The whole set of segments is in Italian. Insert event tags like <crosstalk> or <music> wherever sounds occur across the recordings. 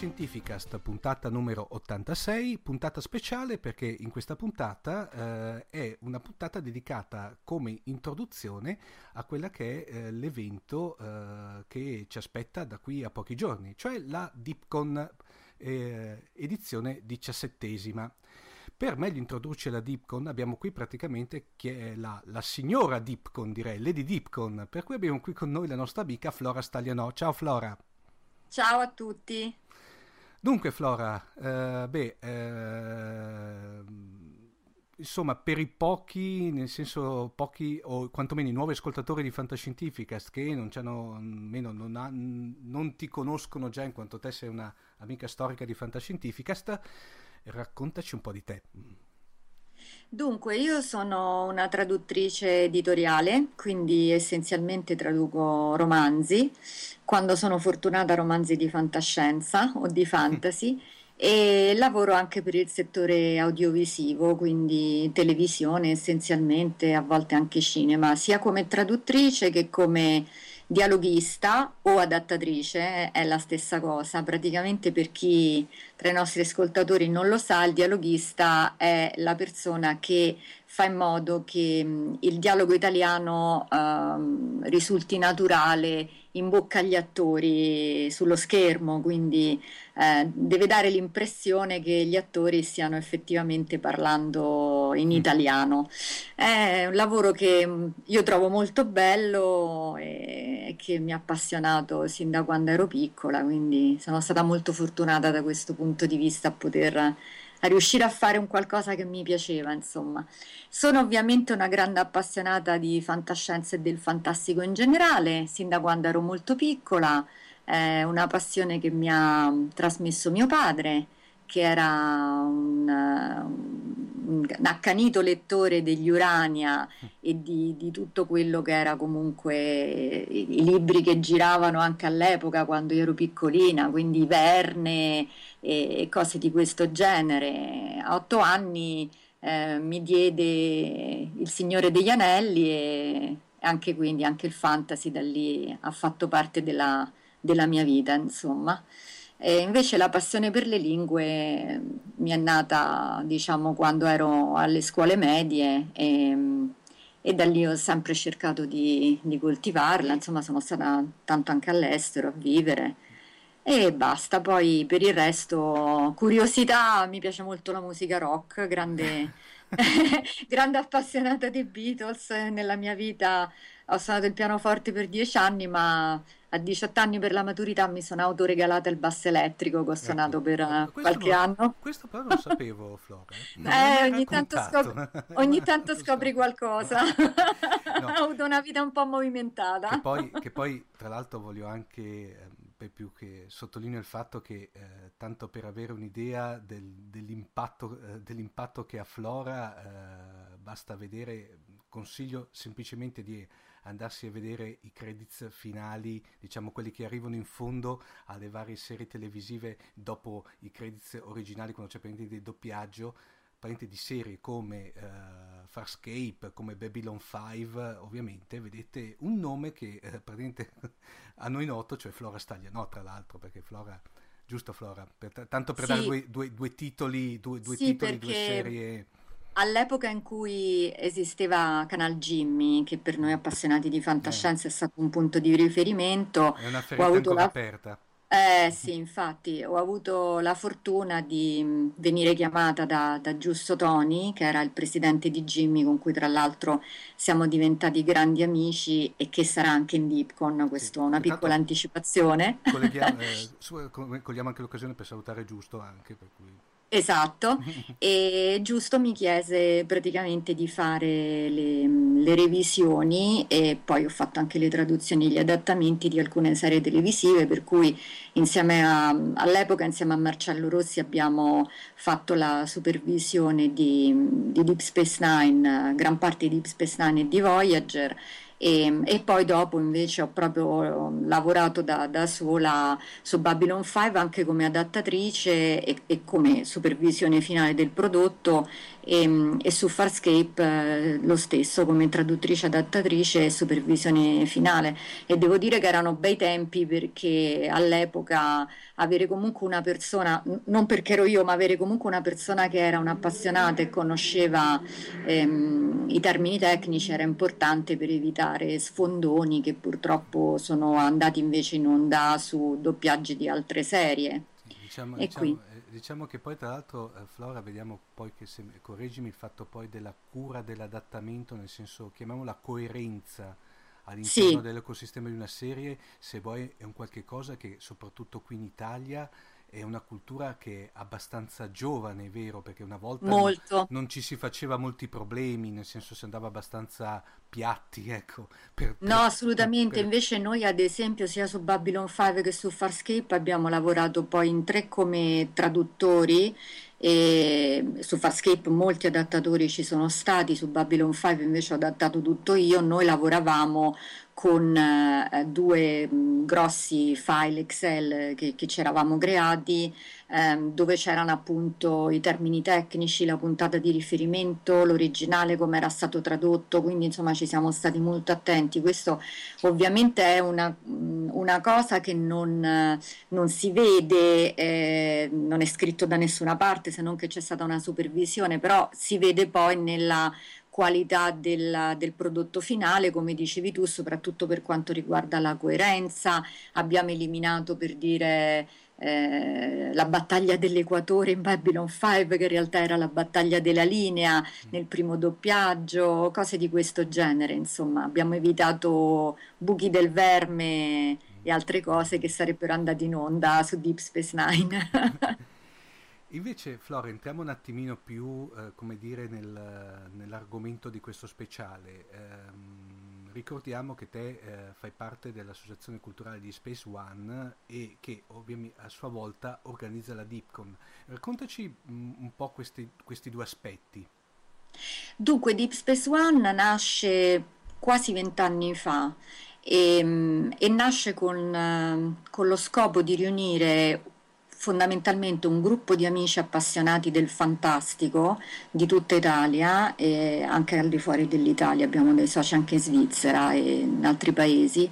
Fantascientificast, puntata numero 86, puntata speciale perché in questa puntata eh, è una puntata dedicata come introduzione a quella che è eh, l'evento eh, che ci aspetta da qui a pochi giorni, cioè la Dipcon eh, edizione diciassettesima. Per meglio introdurci alla Dipcon abbiamo qui praticamente la, la signora Dipcon, direi, Lady Dipcon, per cui abbiamo qui con noi la nostra amica Flora Staglianò. Ciao Flora! Ciao a tutti. Dunque Flora, eh, beh, eh, insomma per i pochi, nel senso pochi o quantomeno i nuovi ascoltatori di Fantascientificast che non, meno, non, ha, non ti conoscono già in quanto te sei una amica storica di Fantascientificast, raccontaci un po' di te. Dunque, io sono una traduttrice editoriale, quindi essenzialmente traduco romanzi, quando sono fortunata romanzi di fantascienza o di fantasy. E lavoro anche per il settore audiovisivo, quindi televisione essenzialmente, a volte anche cinema, sia come traduttrice che come dialoghista o adattatrice è la stessa cosa. Praticamente per chi tra i nostri ascoltatori non lo sa, il dialoghista è la persona che fa in modo che il dialogo italiano uh, risulti naturale in bocca agli attori sullo schermo, quindi eh, deve dare l'impressione che gli attori stiano effettivamente parlando in mm. italiano. È un lavoro che mm, io trovo molto bello e che mi ha appassionato sin da quando ero piccola, quindi sono stata molto fortunata da questo punto di vista a poter a riuscire a fare un qualcosa che mi piaceva, insomma. Sono ovviamente una grande appassionata di fantascienza e del fantastico in generale, sin da quando ero molto piccola, è una passione che mi ha trasmesso mio padre, che era un, un accanito lettore degli Urania e di, di, tutto quello che era comunque i, libri che giravano anche all'epoca quando io ero piccolina, quindi Verne e cose di questo genere. A otto anni eh, mi diede Il Signore degli Anelli e anche quindi anche il fantasy da lì ha fatto parte della, della mia vita, insomma. E invece la passione per le lingue mi è nata, diciamo, quando ero alle scuole medie e, e da lì ho sempre cercato di, di coltivarla, insomma sono stata tanto anche all'estero a vivere E basta, poi per il resto, curiosità, mi piace molto la musica rock, grande, <laughs> <laughs> grande appassionata dei Beatles. Nella mia vita ho suonato il pianoforte per dieci anni, ma a 18 anni per la maturità mi sono autoregalata il basso elettrico che ho ecco, suonato ecco, per uh, qualche non, anno. Questo però non sapevo, Flora. <laughs> Eh, ogni, tanto scop- <laughs> ogni tanto, scopri qualcosa. No. <laughs> ho avuto una vita un po' movimentata. Che poi, che poi tra l'altro voglio anche ehm, per più che sottolineo il fatto che eh, tanto per avere un'idea del, dell'impatto, eh, dell'impatto, che afflora eh, basta vedere, consiglio semplicemente di andarsi a vedere i credits finali, diciamo quelli che arrivano in fondo alle varie serie televisive dopo i credits originali quando c'è per di doppiaggio di serie come uh, Farscape, come Babylon 5, ovviamente vedete un nome che uh, <laughs> a noi noto, cioè Flora Staglia, no tra l'altro perché Flora, giusto Flora, per, tanto per sì. dare due, due, due, titoli, due, due, sì, titoli, due serie... All'epoca in cui esisteva Canal Jimmy, che per noi appassionati di fantascienza eh. è stato un punto di riferimento, è una ancora la... aperta eh <laughs> sì, infatti ho avuto la fortuna di mm, venire chiamata da, da Giusto Toni, che era il presidente di Jimmy, con cui tra l'altro siamo diventati grandi amici e che sarà anche in Deepcon, questa è una piccola anticipazione. Colleghiamo, <laughs> eh, cogliamo anche l'occasione per salutare Giusto anche, per cui... Esatto, <laughs> e Giusto mi chiese praticamente di fare le, le, revisioni e poi ho fatto anche le traduzioni e gli adattamenti di alcune serie televisive, per cui insieme a, all'epoca insieme a Marcello Rossi abbiamo fatto la supervisione di, di Deep Space Nine, gran parte di Deep Space Nine e di Voyager e, e, poi dopo invece ho proprio lavorato da, da, sola su Babylon 5 anche come adattatrice e, e come supervisione finale del prodotto e, e su Farscape eh, lo stesso come traduttrice, adattatrice e supervisione finale. E devo dire che erano bei tempi perché all'epoca avere comunque una persona, non perché ero io, ma avere comunque una persona che era un'appassionata e conosceva ehm, i termini tecnici era importante per evitare sfondoni che purtroppo sono andati invece in onda su doppiaggi di altre serie. Diciamo, diciamo, qui diciamo che poi tra l'altro eh, Flora vediamo poi che se, correggimi il fatto poi della cura dell'adattamento nel senso chiamiamola coerenza all'interno sì. dell'ecosistema di una serie se vuoi è un qualche cosa che soprattutto qui in Italia è una cultura che è abbastanza giovane, è vero, perché una volta non, non, ci si faceva molti problemi, nel senso si andava abbastanza piatti, ecco. Per, per, no, assolutamente, per... invece noi ad esempio sia su Babylon 5 che su Farscape abbiamo lavorato poi in tre come traduttori e su Farscape molti adattatori ci sono stati, su Babylon 5 invece ho adattato tutto io, noi lavoravamo con eh, due grossi file Excel che, che ci eravamo creati ehm, dove c'erano appunto i termini tecnici, la puntata di riferimento, l'originale come era stato tradotto, quindi insomma ci siamo stati molto attenti. Questo ovviamente è una, una cosa che non, non si vede, eh, non è scritto da nessuna parte se non che c'è stata una supervisione, però si vede poi nella qualità del, del, prodotto finale, come dicevi tu, soprattutto per quanto riguarda la coerenza. Abbiamo eliminato per dire eh, la battaglia dell'equatore in Babylon 5, che in realtà era la battaglia della linea nel primo doppiaggio, cose di questo genere. Insomma, abbiamo evitato buchi del verme e altre cose che sarebbero andate in onda su Deep Space Nine. <laughs> <laughs> Invece, Flora, entriamo un attimino più, eh, come dire, nel, nell'argomento di questo speciale. Eh, ricordiamo che te eh, fai parte dell'Associazione Culturale di Space One e che ovviamente a sua volta organizza la DeepCon. Raccontaci mm, un po' questi, questi due aspetti. Dunque, Deep Space One nasce quasi vent'anni fa e, e nasce con, con lo scopo di riunire fondamentalmente un gruppo di amici appassionati del fantastico di tutta Italia e anche al di fuori dell'Italia, abbiamo dei soci anche in Svizzera e in altri paesi,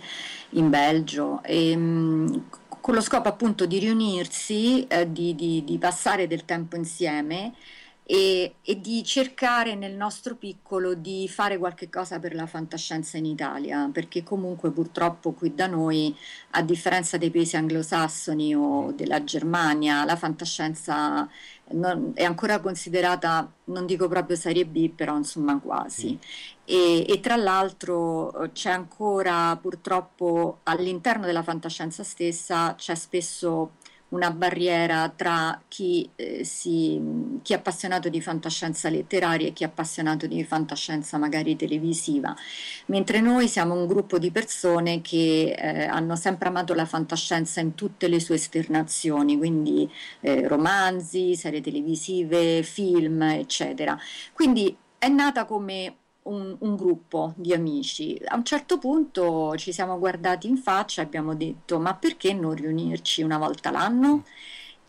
in Belgio. E, mh, con lo scopo appunto di riunirsi, eh, di, di, di passare del tempo insieme e, e, di cercare nel nostro piccolo di fare qualche cosa per la fantascienza in Italia, perché comunque purtroppo qui da noi, a differenza dei paesi anglosassoni o della Germania, la fantascienza non, è ancora considerata, non dico proprio serie B, però insomma quasi. E, e, tra l'altro c'è ancora purtroppo all'interno della fantascienza stessa, c'è spesso una barriera tra chi, eh, si, chi, è appassionato di fantascienza letteraria e chi è appassionato di fantascienza magari televisiva, mentre noi siamo un gruppo di persone che eh, hanno sempre amato la fantascienza in tutte le sue esternazioni, quindi eh, romanzi, serie televisive, film, eccetera. Quindi è nata come un, un, gruppo di amici. A un certo punto ci siamo guardati in faccia e abbiamo detto ma perché non riunirci una volta l'anno?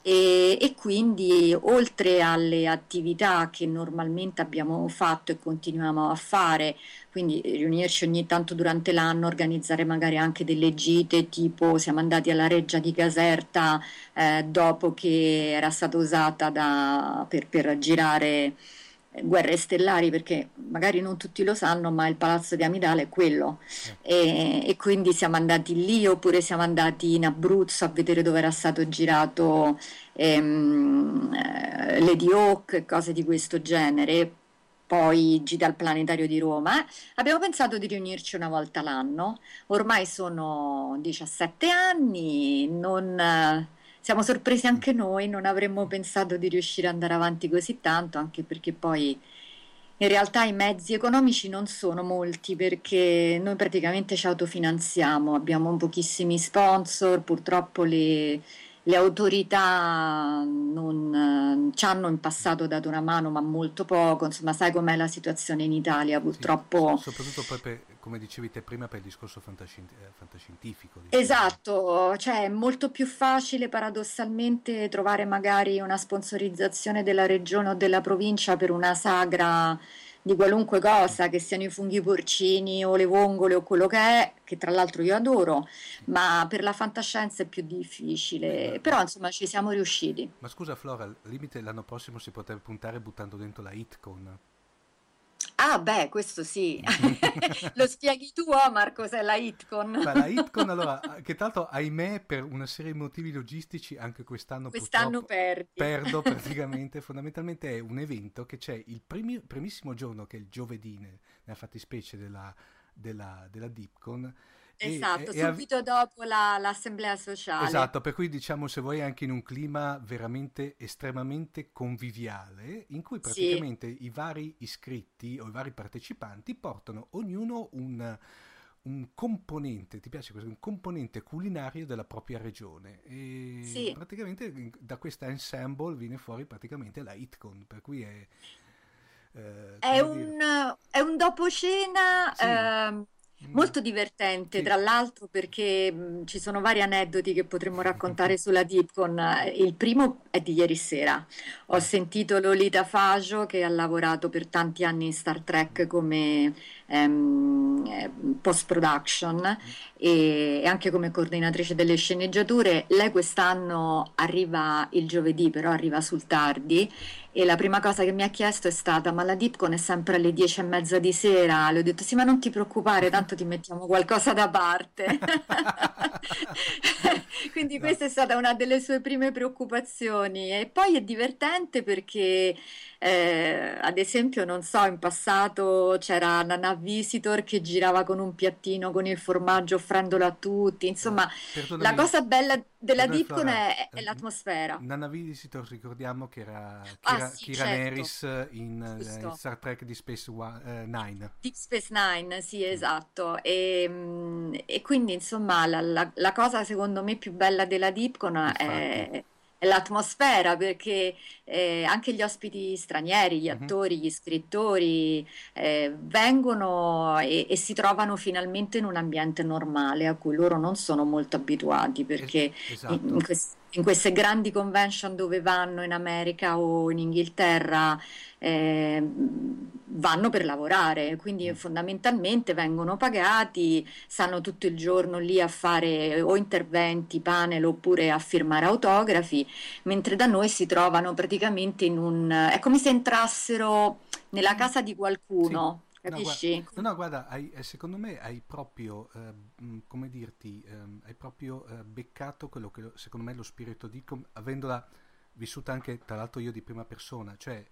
E, e, quindi oltre alle attività che normalmente abbiamo fatto e continuiamo a fare, quindi riunirci ogni tanto durante l'anno, organizzare magari anche delle gite, tipo siamo andati alla Reggia di Caserta eh, dopo che era stata usata da, per, per girare guerre stellari perché magari non tutti lo sanno ma il palazzo di Amidale è quello. Eh. e, e, quindi siamo andati lì oppure siamo andati in Abruzzo a vedere dove era stato girato ehm, eh, Lady Hawk cose di questo genere. Poi gita al planetario di Roma. Abbiamo pensato di riunirci una volta l'anno. Ormai sono 17 anni non siamo sorpresi anche noi, non avremmo pensato di riuscire ad andare avanti così tanto, anche perché poi in realtà i mezzi economici non sono molti perché noi praticamente ci autofinanziamo, abbiamo pochissimi sponsor, purtroppo le, le autorità non, ci hanno in passato dato una mano ma molto poco, insomma sai com'è la situazione in Italia purtroppo. Sì, soprattutto poi per, come dicevi te prima per il discorso fantascient- eh, fantascientifico. Diciamo. Esatto, cioè è molto più facile paradossalmente trovare magari una sponsorizzazione della regione o della provincia per una sagra di qualunque cosa, che siano i funghi porcini o le vongole o quello che è, che tra l'altro io adoro, ma per la fantascienza è più difficile. Però insomma ci siamo riusciti. Ma scusa Flora, al limite l'anno prossimo si potrebbe puntare buttando dentro la Hitcon. Ah, beh, questo sì. <laughs> Lo spieghi tu, Omar, cos'è la Hitcon? Beh, la Hitcon, allora, che tra l'altro, ahimè, per una serie di motivi logistici, anche quest'anno, quest'anno perdi. perdo <laughs> praticamente. Fondamentalmente è un evento che c'è il primi, primissimo giorno, che è il giovedì, nella fattispecie della, della, della Dipcon, Esatto, e, subito e dopo la, l'assemblea sociale. Esatto, per cui diciamo se vuoi anche in un clima veramente estremamente conviviale, in cui praticamente sì. i vari iscritti o i vari partecipanti portano ognuno un, un componente, ti piace questo? Un componente culinario della propria regione. E sì. praticamente da questa ensemble viene fuori praticamente la Hitcon, per cui è... Eh, è, un, è, un, dopo cena... Sì. Eh. Molto divertente, sì. tra l'altro, perché mh, ci sono vari aneddoti che potremmo raccontare <laughs> sulla Dipcon. Il primo è di ieri sera. Ho sentito Lolita Faggio che ha lavorato per tanti anni in Star Trek come ehm, eh, post production e, e, anche come coordinatrice delle sceneggiature. Lei quest'anno arriva il giovedì, però arriva sul tardi e la prima cosa che mi ha chiesto è stata ma la Dipcon è sempre alle dieci e mezza di sera le ho detto sì ma non ti preoccupare tanto ti mettiamo qualcosa da parte <laughs> quindi no. questa è stata una delle sue prime preoccupazioni e poi è divertente perché eh, ad esempio, non so, in passato c'era Nana Visitor che girava con un piattino con il formaggio offrendolo a tutti. Insomma, Perdonami, la cosa bella della Dipcon è, è, l'atmosfera. Nana Visitor, ricordiamo che era Kira, ah, sì, Kira certo. In, uh, in, Star Trek Deep Space uh, Nine. Deep Space Nine, sì, esatto. E, mm, e quindi, insomma, la, la, la, cosa secondo me più bella della Dipcon è l'atmosfera perché eh, anche gli ospiti stranieri, gli attori, gli scrittori eh, vengono e, e, si trovano finalmente in un ambiente normale a cui loro non sono molto abituati perché esatto. in, in, quest- in queste grandi convention dove vanno in America o in Inghilterra eh, vanno per lavorare, quindi mm. fondamentalmente vengono pagati, stanno tutto il giorno lì a fare o interventi, panel oppure a firmare autografi, mentre da noi si trovano praticamente in un... è come se entrassero nella casa di qualcuno. Sì. Capisci? No, guarda, no, guarda hai, eh, secondo me hai proprio, eh, come dirti, eh, hai proprio eh, beccato quello che secondo me è lo spirito di, com- avendola vissuta anche tra l'altro io di prima persona, cioè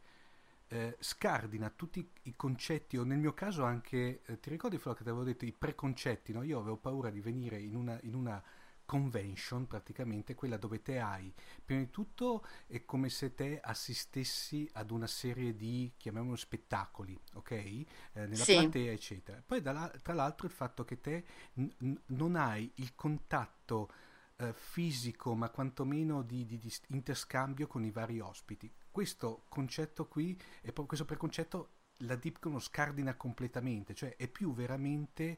eh, scardina tutti i concetti, o nel mio caso anche, eh, ti ricordi Flo che ti avevo detto i preconcetti, no? Io avevo paura di venire in una, in una convention praticamente quella dove te hai prima di tutto è come se te assistessi ad una serie di chiamiamolo spettacoli ok eh, nella sì. platea eccetera poi dalla, tra l'altro il fatto che te n- non hai il contatto eh, fisico ma quantomeno di, di, di, interscambio con i vari ospiti questo concetto qui e questo preconcetto la Dipcon lo scardina completamente cioè è più veramente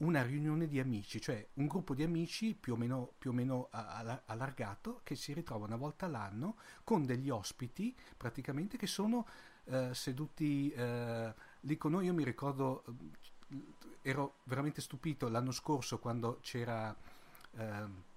una riunione di amici, cioè un gruppo di amici più o meno, più o meno allargato che si ritrova una volta all'anno con degli ospiti praticamente che sono eh, seduti eh, lì con noi. Io mi ricordo, eh, ero veramente stupito l'anno scorso quando c'era... Eh,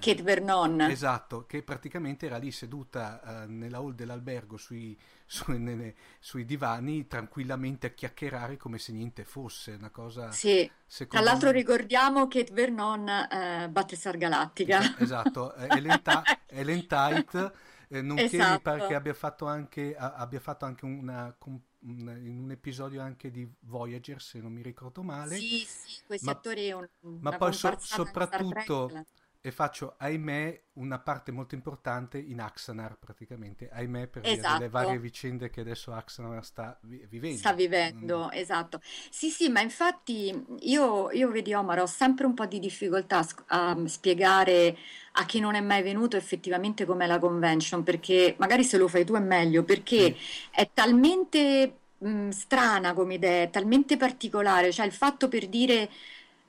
Kate Vernon. Esatto, che praticamente era lì seduta eh, nella hall dell'albergo sui, <laughs> su, nelle, sui, divani tranquillamente a chiacchierare come se niente fosse, una cosa... Sì, tra l'altro me... ricordiamo Kate Vernon, eh, Battlestar Galactica. Esatto, <laughs> Ellen, Ta- Ellen Tite, eh, nonché esatto. mi pare che abbia fatto anche, abbia fatto anche una, in un episodio anche di Voyager, se non mi ricordo male. Sì, sì, questi ma, attori... Un, ma poi so, soprattutto e faccio, ahimè, una parte molto importante in Axanar praticamente, ahimè per esatto. le varie vicende che adesso Axanar sta vi- vivendo. Sta vivendo, mm. esatto. Sì, sì, ma infatti io, io vedi Omar, ho sempre un po' di difficoltà a spiegare a chi non è mai venuto effettivamente com'è la convention, perché magari se lo fai tu è meglio, perché sì. è talmente mh, strana come idea, è talmente particolare, cioè il fatto per dire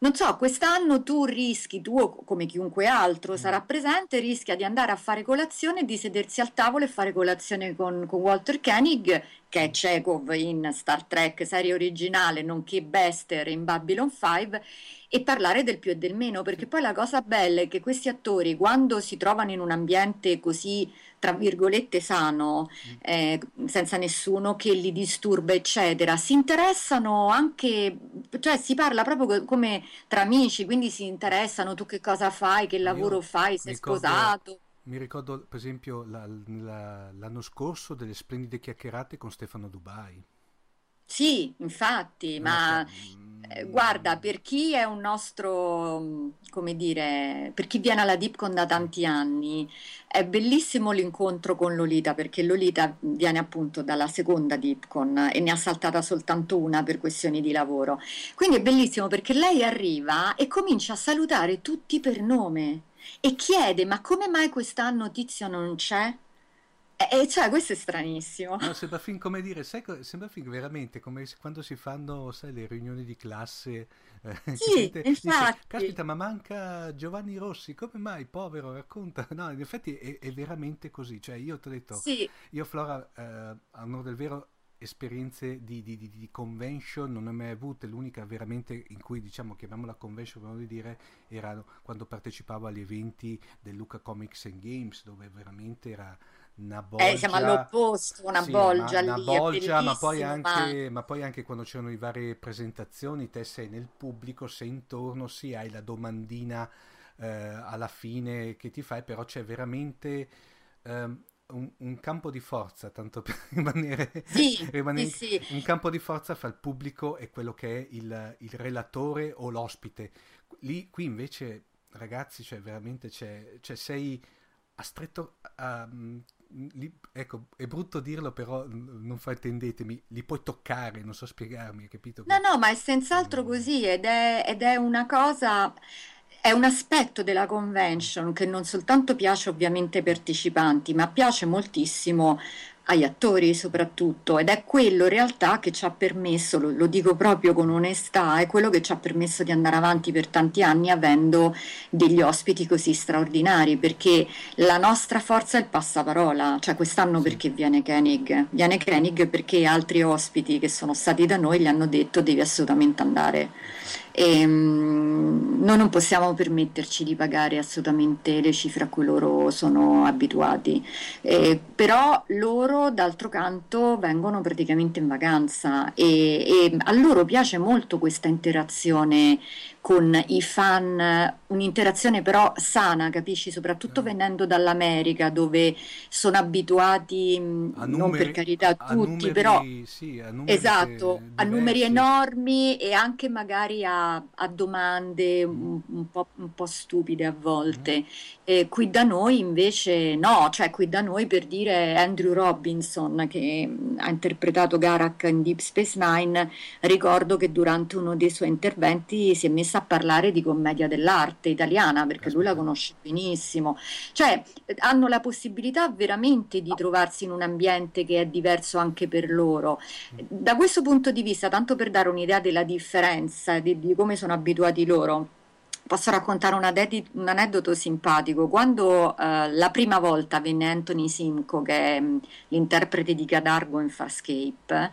non so, quest'anno tu rischi, tu come chiunque altro sarà mm. presente, rischia di andare a fare colazione, di sedersi al tavolo e fare colazione con, con Walter Koenig, che è Chekhov in Star Trek serie originale, nonché Bester in Babylon 5, e parlare del più e del meno, perché poi la cosa bella è che questi attori, quando si trovano in un ambiente così tra virgolette sano, mm. eh, senza nessuno che li disturba, eccetera, si interessano anche, cioè si parla proprio come tra amici, quindi si interessano tu che cosa fai, che lavoro Io fai, sei ricordo, sposato. Mi ricordo per esempio la, la, l'anno scorso delle splendide chiacchierate con Stefano Dubai. Sì, infatti, ma eh, guarda, per chi è un nostro, come dire, per chi viene alla Dipcon da tanti anni, è bellissimo l'incontro con Lolita, perché Lolita viene appunto dalla seconda Dipcon e ne ha saltata soltanto una per questioni di lavoro. Quindi è bellissimo perché lei arriva e comincia a salutare tutti per nome e chiede: Ma come mai quest'anno Tizio non c'è? E cioè, questo è stranissimo. No, sembra fin come dire, sai, sembra fin veramente come quando si fanno, sai, le riunioni di classe. Eh, <laughs> sì, infatti. Dice, Caspita, ma manca Giovanni Rossi, come mai, povero, racconta. <laughs> No, in effetti è, è veramente così. Cioè, io ti ho detto, sì. io Flora, eh, a onore del vero, esperienze di, di, di, di, convention non ne ho mai avute, l'unica veramente in cui diciamo chiamiamola convention per di dire era quando partecipavo agli eventi del Luca Comics and Games dove veramente era una bolgia. Eh, siamo all'opposto, una sì, bolgia ma, lì, una bolgia, ma poi, anche, ma... ma poi, anche, quando c'erano le varie presentazioni, te sei nel pubblico, sei intorno, sì, hai la domandina eh, alla fine che ti fai, però c'è veramente... Um, un, un, campo di forza, tanto per <laughs> rimanere, sì, rimanere sì, un campo di forza fra il pubblico e quello che è il, il relatore o l'ospite. Lì, qui invece, ragazzi, cioè veramente c'è, c'è sei a stretto, um, li, ecco, è brutto dirlo, però non fraintendetemi, li puoi toccare, non so spiegarmi, capito? No, no, ma è senz'altro mm. così ed è, ed è una cosa è un aspetto della convention che non soltanto piace ovviamente ai partecipanti, ma piace moltissimo agli attori soprattutto ed è quello in realtà che ci ha permesso, lo, lo, dico proprio con onestà, è quello che ci ha permesso di andare avanti per tanti anni avendo degli ospiti così straordinari perché la nostra forza è il passaparola, cioè quest'anno perché viene Koenig? Viene Koenig perché altri ospiti che sono stati da noi gli hanno detto devi assolutamente andare e, um, noi non possiamo permetterci di pagare assolutamente le cifre a cui loro sono abituati, eh, però loro d'altro canto vengono praticamente in vacanza e, e a loro piace molto questa interazione con i fan, un'interazione però sana, capisci? Soprattutto venendo dall'America dove sono abituati, a non numeri, per carità tutti, numeri, però sì, a numeri esatto, a numeri enormi e anche magari a, a domande mm. un, un, po', un, po', stupide a volte. Mm. E qui da noi invece no, cioè qui da noi per dire Andrew Robinson che ha interpretato Garak in Deep Space Nine, ricordo che durante uno dei suoi interventi si è messo a parlare di commedia dell'arte italiana perché lui la conosce benissimo. Cioè, hanno la possibilità veramente di trovarsi in un ambiente che è diverso anche per loro. Da questo punto di vista, tanto per dare un'idea della differenza di, di come sono abituati loro. Posso raccontare un, adedi- un aneddoto simpatico. Quando eh, la prima volta venne Anthony Simco, che è mh, l'interprete di Gadargo in Farscape,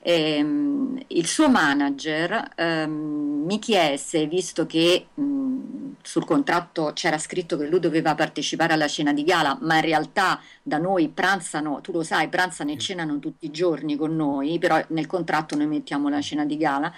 ehm, il suo manager ehm, mi chiese, visto che mh, sul contratto c'era scritto che lui doveva partecipare alla cena di gala, ma in realtà da noi pranzano, tu lo sai, pranzano e cenano tutti i giorni con noi, però nel contratto noi mettiamo la cena di gala,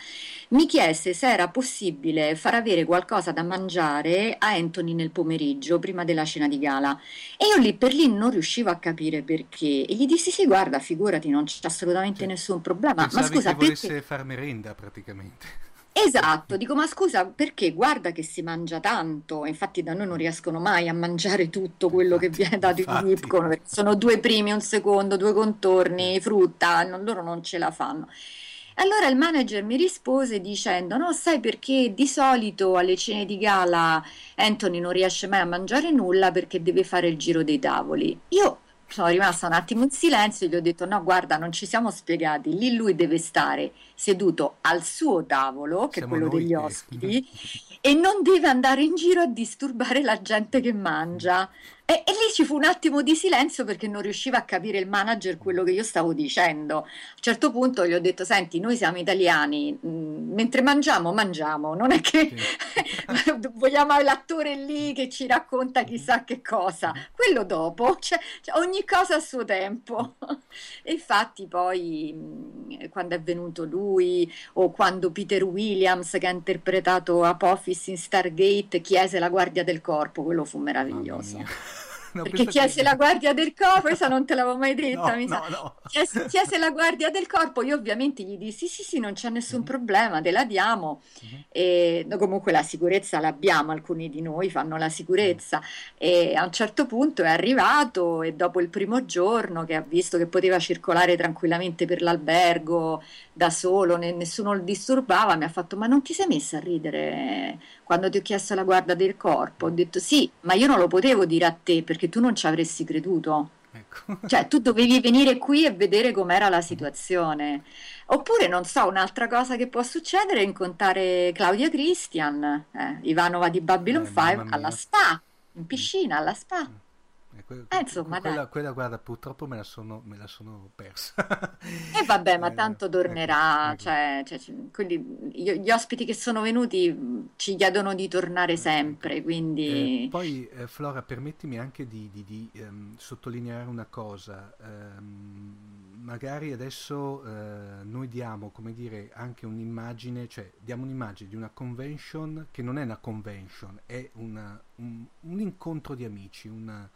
mi chiese se era possibile far avere qualcosa da mangiare a Anthony nel pomeriggio prima della cena di gala. E io lì per lì non riuscivo a capire perché. E gli dissi sì guarda figurati non c'è assolutamente nessun problema ma scusa che volesse perché... far merenda praticamente <laughs> Esatto, dico ma scusa perché guarda che si mangia tanto, infatti da noi non riescono mai a mangiare tutto quello infatti, che viene dato infatti. in Lipcon, sono due primi, un secondo, due contorni, frutta, non, loro non ce la fanno. Allora il manager mi rispose dicendo: No, sai perché di solito alle cene di gala Anthony non riesce mai a mangiare nulla perché deve fare il giro dei tavoli. Io sono rimasta un attimo in silenzio e gli ho detto: No, guarda, non ci siamo spiegati. Lì lui deve stare seduto al suo tavolo, che Siamo è quello degli ospiti, <laughs> e non deve andare in giro a disturbare la gente che mangia. E, e, lì ci fu un attimo di silenzio perché non riusciva a capire il manager quello che io stavo dicendo. A un certo punto gli ho detto: Senti, noi siamo italiani, mh, mentre mangiamo, mangiamo, non è che sì. <laughs> vogliamo l'attore lì che ci racconta chissà che cosa. Quello dopo, cioè, cioè, ogni cosa a suo tempo. <laughs> e infatti, poi, mh, quando è venuto lui, o quando Peter Williams, che ha interpretato Apophis in Stargate, chiese la guardia del corpo, quello fu meraviglioso. Perché chiese la guardia del corpo, questa non te l'avevo mai detta, no, no, no. Chiese, chiese, la guardia del corpo, io ovviamente gli dissi sì sì non c'è nessun mm-hmm. problema, te la diamo, mm-hmm. e comunque la sicurezza l'abbiamo, alcuni di noi fanno la sicurezza mm-hmm. e a un certo punto è arrivato e dopo il primo giorno che ha visto che poteva circolare tranquillamente per l'albergo da solo, nessuno lo disturbava, mi ha fatto ma non ti sei messa a ridere quando ti ho chiesto la guardia del corpo? Ho detto sì, ma io non lo potevo dire a te perché tu non ci avresti creduto. Ecco. Cioè, tu dovevi venire qui e vedere com'era la situazione. Oppure, non so, un'altra cosa che può succedere è incontrare Claudia Christian, eh, Ivanova di Babylon eh, 5, alla spa, in piscina, alla spa. Mm. Que- eh, insomma, quella, quella, guarda, purtroppo me la sono, me la sono persa. E eh, vabbè, ma <laughs> eh, tanto tornerà. Ecco, cioè, cioè, quelli, gli ospiti che sono venuti mm, ci chiedono di tornare sempre. Quindi... Eh, poi, eh, Flora, permettimi anche di, di, di um, sottolineare una cosa. Um, magari adesso uh, noi diamo, come dire, anche un'immagine, cioè diamo un'immagine di una convention che non è una convention, è una, un, un incontro di amici, una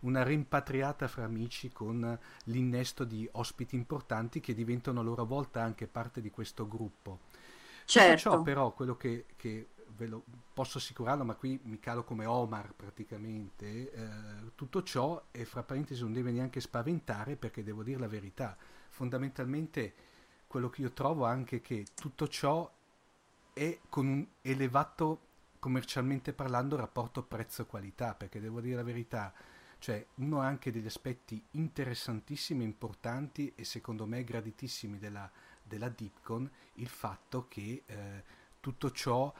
una rimpatriata fra amici con l'innesto di ospiti importanti che diventano a loro volta anche parte di questo gruppo. Certo. ciò però quello che, che ve lo posso assicurarlo, ma qui mi calo come Omar praticamente, eh, tutto ciò e fra parentesi non deve neanche spaventare perché devo dire la verità, fondamentalmente quello che io trovo anche che tutto ciò è con un elevato commercialmente parlando rapporto prezzo-qualità, perché devo dire la verità, Cioè, uno anche degli aspetti interessantissimi, importanti e secondo me graditissimi della, della Dipcon, il fatto che eh, tutto ciò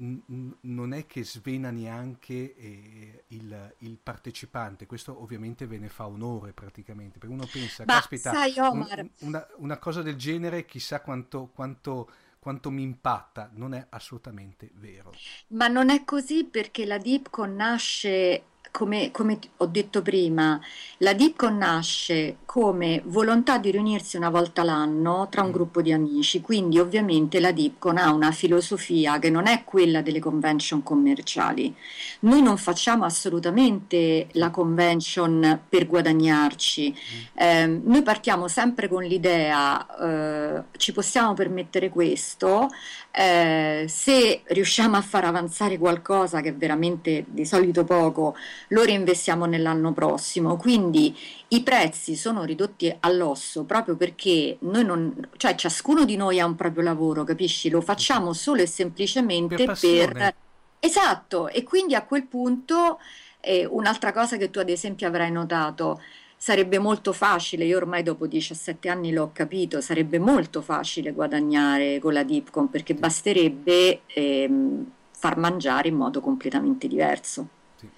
non è che svena neanche eh, il, il, partecipante, questo ovviamente ve ne fa onore praticamente, perché uno pensa, Ma caspita, sai, Omar... un, una, una, cosa del genere chissà quanto, quanto, quanto mi impatta, non è assolutamente vero. Ma non è così perché la Dipcon nasce come, come, ho detto prima, la DIPCON nasce come volontà di riunirsi una volta l'anno tra un mm. gruppo di amici, quindi ovviamente la DIPCON ha una filosofia che non è quella delle convention commerciali. Noi non facciamo assolutamente la convention per guadagnarci, eh, noi partiamo sempre con l'idea eh, ci possiamo permettere questo, eh, se riusciamo a far avanzare qualcosa che veramente di solito poco, lo reinvestiamo nell'anno prossimo. Quindi i prezzi sono ridotti all'osso proprio perché noi non, cioè ciascuno di noi ha un proprio lavoro, capisci? Lo facciamo solo e semplicemente per... per... Esatto, e quindi a quel punto eh, un'altra cosa che tu ad esempio avrai notato, sarebbe molto facile, io ormai dopo 17 anni l'ho capito, sarebbe molto facile guadagnare con la Dipcom perché basterebbe ehm, far mangiare in modo completamente diverso. Sì.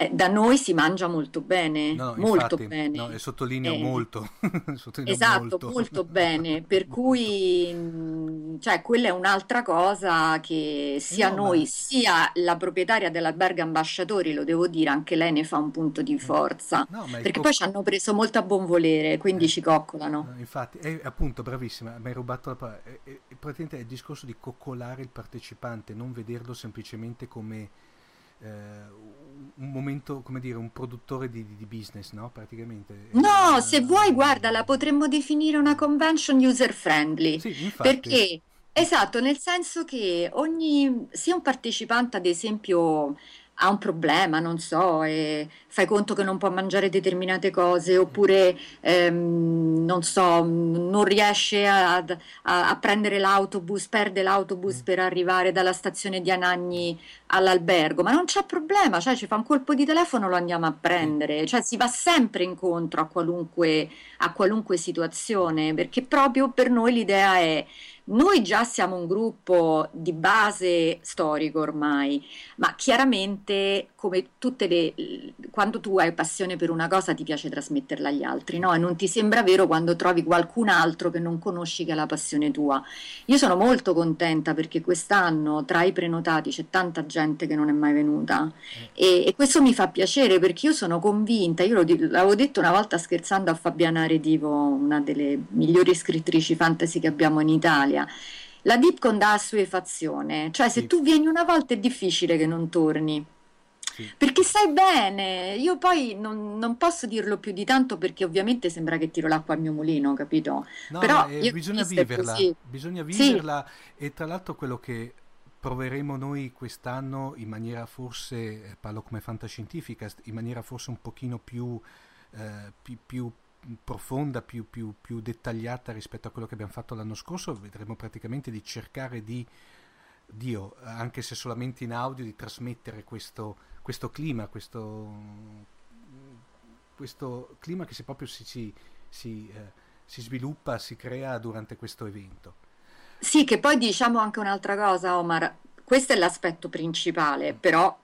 Eh, da noi si mangia molto bene, no, molto infatti, bene. No, e sottolineo eh, molto. <laughs> sottolineo esatto, molto. molto <laughs> bene. Per cui, cioè, quella è un'altra cosa che sia no, noi, ma... sia la proprietaria dell'albergo ambasciatori, lo devo dire, anche lei ne fa un punto di mm. forza. Perché co... poi ci hanno preso molto a buon volere, quindi eh, ci coccolano. infatti, è appunto bravissima, mi hai rubato la parola. È, è, praticamente è il discorso di coccolare il partecipante, non vederlo semplicemente come eh, un momento, come dire, un produttore di, di business, no? Praticamente. No, eh, se vuoi, guarda, la potremmo definire una convention user friendly. Sì, infatti. Perché, esatto, nel senso che ogni, sia un partecipante, ad esempio, ha un problema, non so, e fai conto che non può mangiare determinate cose, oppure ehm, non so, non riesce a, a, a, prendere l'autobus, perde l'autobus mm. per arrivare dalla stazione di Anagni all'albergo, ma non c'è problema, cioè ci fa un colpo di telefono, lo andiamo a prendere, cioè si va sempre incontro a qualunque, a qualunque situazione, perché proprio per noi l'idea è noi già siamo un gruppo di base storico ormai, ma chiaramente come tutte le quando tu hai passione per una cosa ti piace trasmetterla agli altri, no? E non ti sembra vero quando trovi qualcun altro che non conosci che ha la passione tua. Io sono molto contenta perché quest'anno tra i prenotati c'è tanta gente che non è mai venuta e, e questo mi fa piacere perché io sono convinta, io l'avevo detto una volta scherzando a Fabiana Redivo, una delle migliori scrittrici fantasy che abbiamo in Italia. La Dipcon dà assuefazione, cioè se tu vieni una volta è difficile che non torni. Sì. Perché sai bene, io poi non, non, posso dirlo più di tanto perché ovviamente sembra che tiro l'acqua al mio mulino, capito? No, Però eh, bisogna viverla, bisogna viverla sì. e tra l'altro quello che proveremo noi quest'anno in maniera forse, eh, parlo come fantascientifica, in maniera forse un pochino più, eh, più, più profonda, più, più, più, dettagliata rispetto a quello che abbiamo fatto l'anno scorso, vedremo praticamente di cercare di, Dio, anche se solamente in audio, di trasmettere questo, questo clima, questo, questo, clima che si proprio si, si, si, eh, si sviluppa, si crea durante questo evento. Sì, che poi diciamo anche un'altra cosa, Omar, questo è l'aspetto principale, però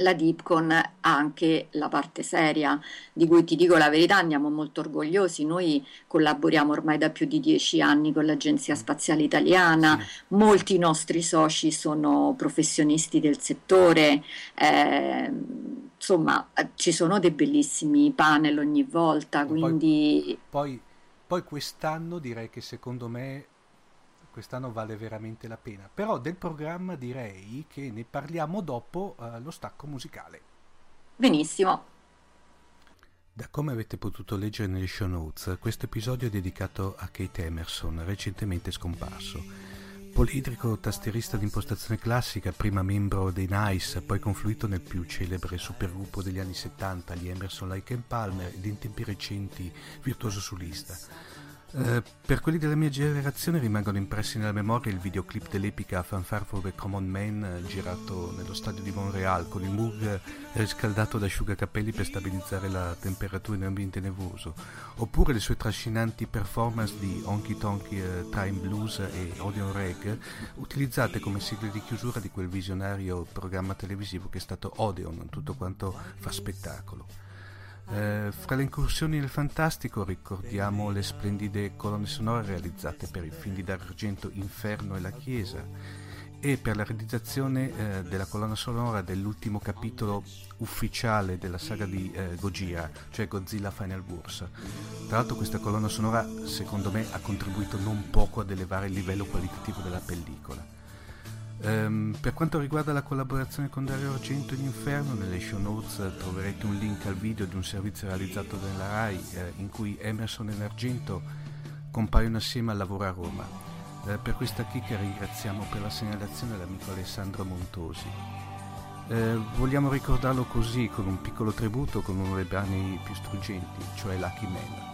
la Dipcon ha anche la parte seria, di cui ti dico la verità, andiamo molto orgogliosi. Noi collaboriamo ormai da più di dieci anni con l'Agenzia Spaziale Italiana, sì. molti nostri soci sono professionisti del settore, eh, insomma ci sono dei bellissimi panel ogni volta. Quindi... Poi, poi, poi quest'anno direi che secondo me quest'anno vale veramente la pena. Però del programma direi che ne parliamo dopo uh, lo stacco musicale. Benissimo. Da come avete potuto leggere nelle show notes, questo episodio è dedicato a Kate Emerson, recentemente scomparso. Polidrico tastierista di impostazione classica, prima membro dei Nice, poi confluito nel più celebre supergruppo degli anni 70, gli Emerson Lake Palmer, ed in tempi recenti virtuoso solista Eh, per quelli della mia generazione rimangono impressi nella memoria il videoclip dell'epica Fanfare for the Common Man eh, girato nello stadio di Montreal con il Moog riscaldato da asciugacapelli per stabilizzare la temperatura in ambiente nevoso, oppure le sue trascinanti performance di Honky Tonky uh, Time Blues e Odeon Reg utilizzate come sigle di chiusura di quel visionario programma televisivo che è stato Odeon, tutto quanto fa spettacolo. Eh, fra le incursioni nel fantastico ricordiamo le splendide colonne sonore realizzate per il film di Dario Argento Inferno e la Chiesa e per la realizzazione eh, della colonna sonora dell'ultimo capitolo ufficiale della saga di eh, Gojira, cioè Godzilla Final Wars. Tra l'altro questa colonna sonora secondo me ha contribuito non poco ad elevare il livello qualitativo della pellicola. Um, per quanto riguarda la collaborazione con Dario Argento in Inferno, nelle show notes eh, troverete un link al video di un servizio realizzato dalla RAI eh, in cui Emerson e Argento compaiono assieme al lavoro a Roma. Eh, per questa chicca ringraziamo per la segnalazione l'amico Alessandro Montosi. Eh, vogliamo ricordarlo così, con un piccolo tributo con uno dei brani più struggenti, cioè Lucky Man.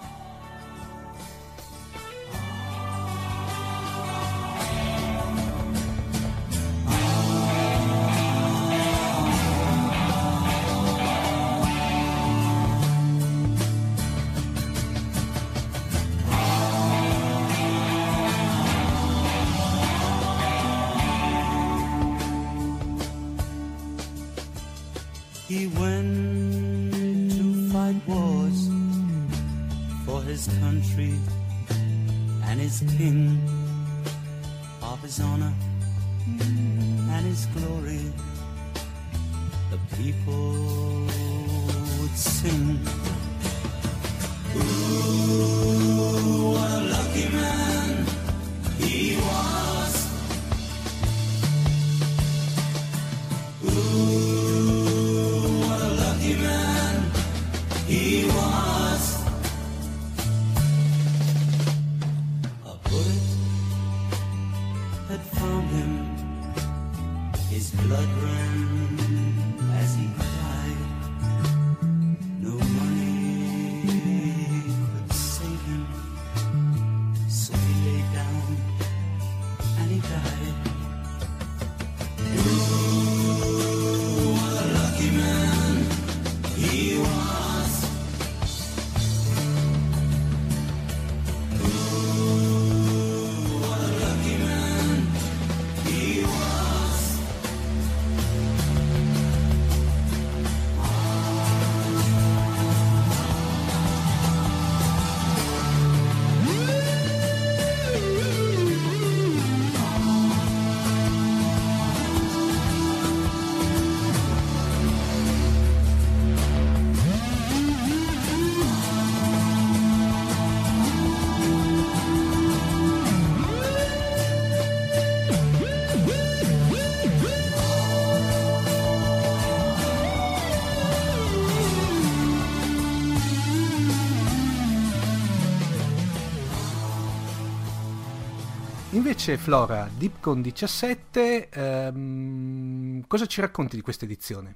Invece Flora, Dipcon 17, ehm, cosa ci racconti di questa edizione?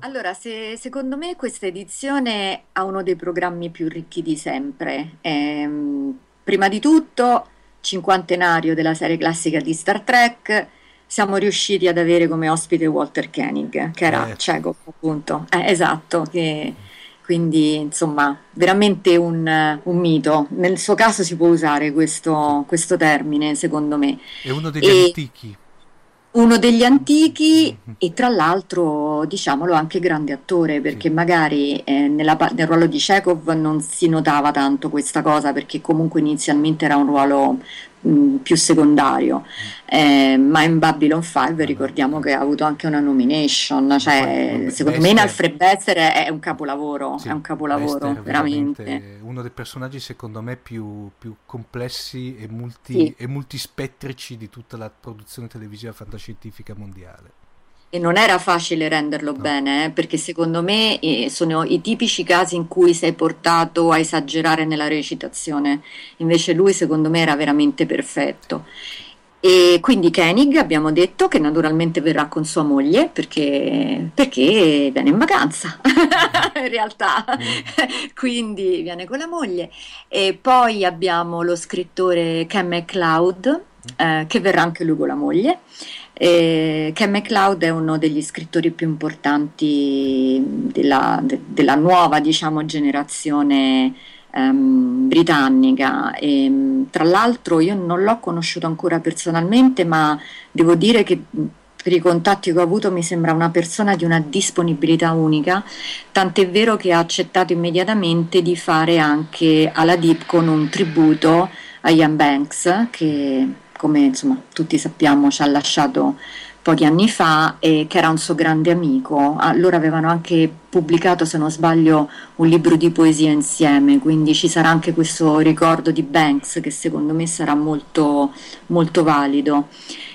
Allora, se, secondo me questa edizione ha uno dei programmi più ricchi di sempre. Ehm, prima di tutto, cinquantenario della serie classica di Star Trek, siamo riusciti ad avere come ospite Walter Koenig, che era eh. cieco appunto. Eh, esatto, che quindi insomma veramente un, un, mito. Nel suo caso si può usare questo, questo termine, secondo me. È uno degli e antichi. Uno degli antichi mm-hmm. e tra l'altro diciamolo anche grande attore perché sì. magari eh, nella, nel ruolo di Chekhov non si notava tanto questa cosa perché comunque inizialmente era un ruolo mh, più secondario, eh, ma in Babylon 5 ricordiamo che ha avuto anche una nomination, cioè secondo me in Alfred Bester è, un capolavoro, sì, è un capolavoro Bester, veramente. veramente. Uno dei personaggi secondo me più, più complessi e, multi, sì. e multispettrici di tutta la produzione televisiva fantascientifica mondiale. E non era facile renderlo no. bene, eh, perché secondo me eh, sono i tipici casi in cui sei portato a esagerare nella recitazione. Invece lui, secondo me, era veramente perfetto. E quindi Koenig abbiamo detto che naturalmente verrà con sua moglie perché, perché viene in vacanza <laughs> in realtà, mm. <laughs> quindi viene con la moglie. E poi abbiamo lo scrittore Ken MacLeod eh, che verrà anche lui con la moglie. Eh, Ken MacLeod è uno degli scrittori più importanti della, de, della nuova diciamo, generazione ehm, britannica. E, tra l'altro io non l'ho conosciuto ancora personalmente, ma devo dire che per i contatti che ho avuto mi sembra una persona di una disponibilità unica, tant'è vero che ha accettato immediatamente di fare anche alla Dipcon un tributo a Ian Banks, che come insomma, tutti sappiamo ci ha lasciato pochi anni fa e che era un suo grande amico. Ah, loro avevano anche pubblicato, se non sbaglio, un libro di poesia insieme, quindi ci sarà anche questo ricordo di Banks che secondo me sarà molto, molto valido.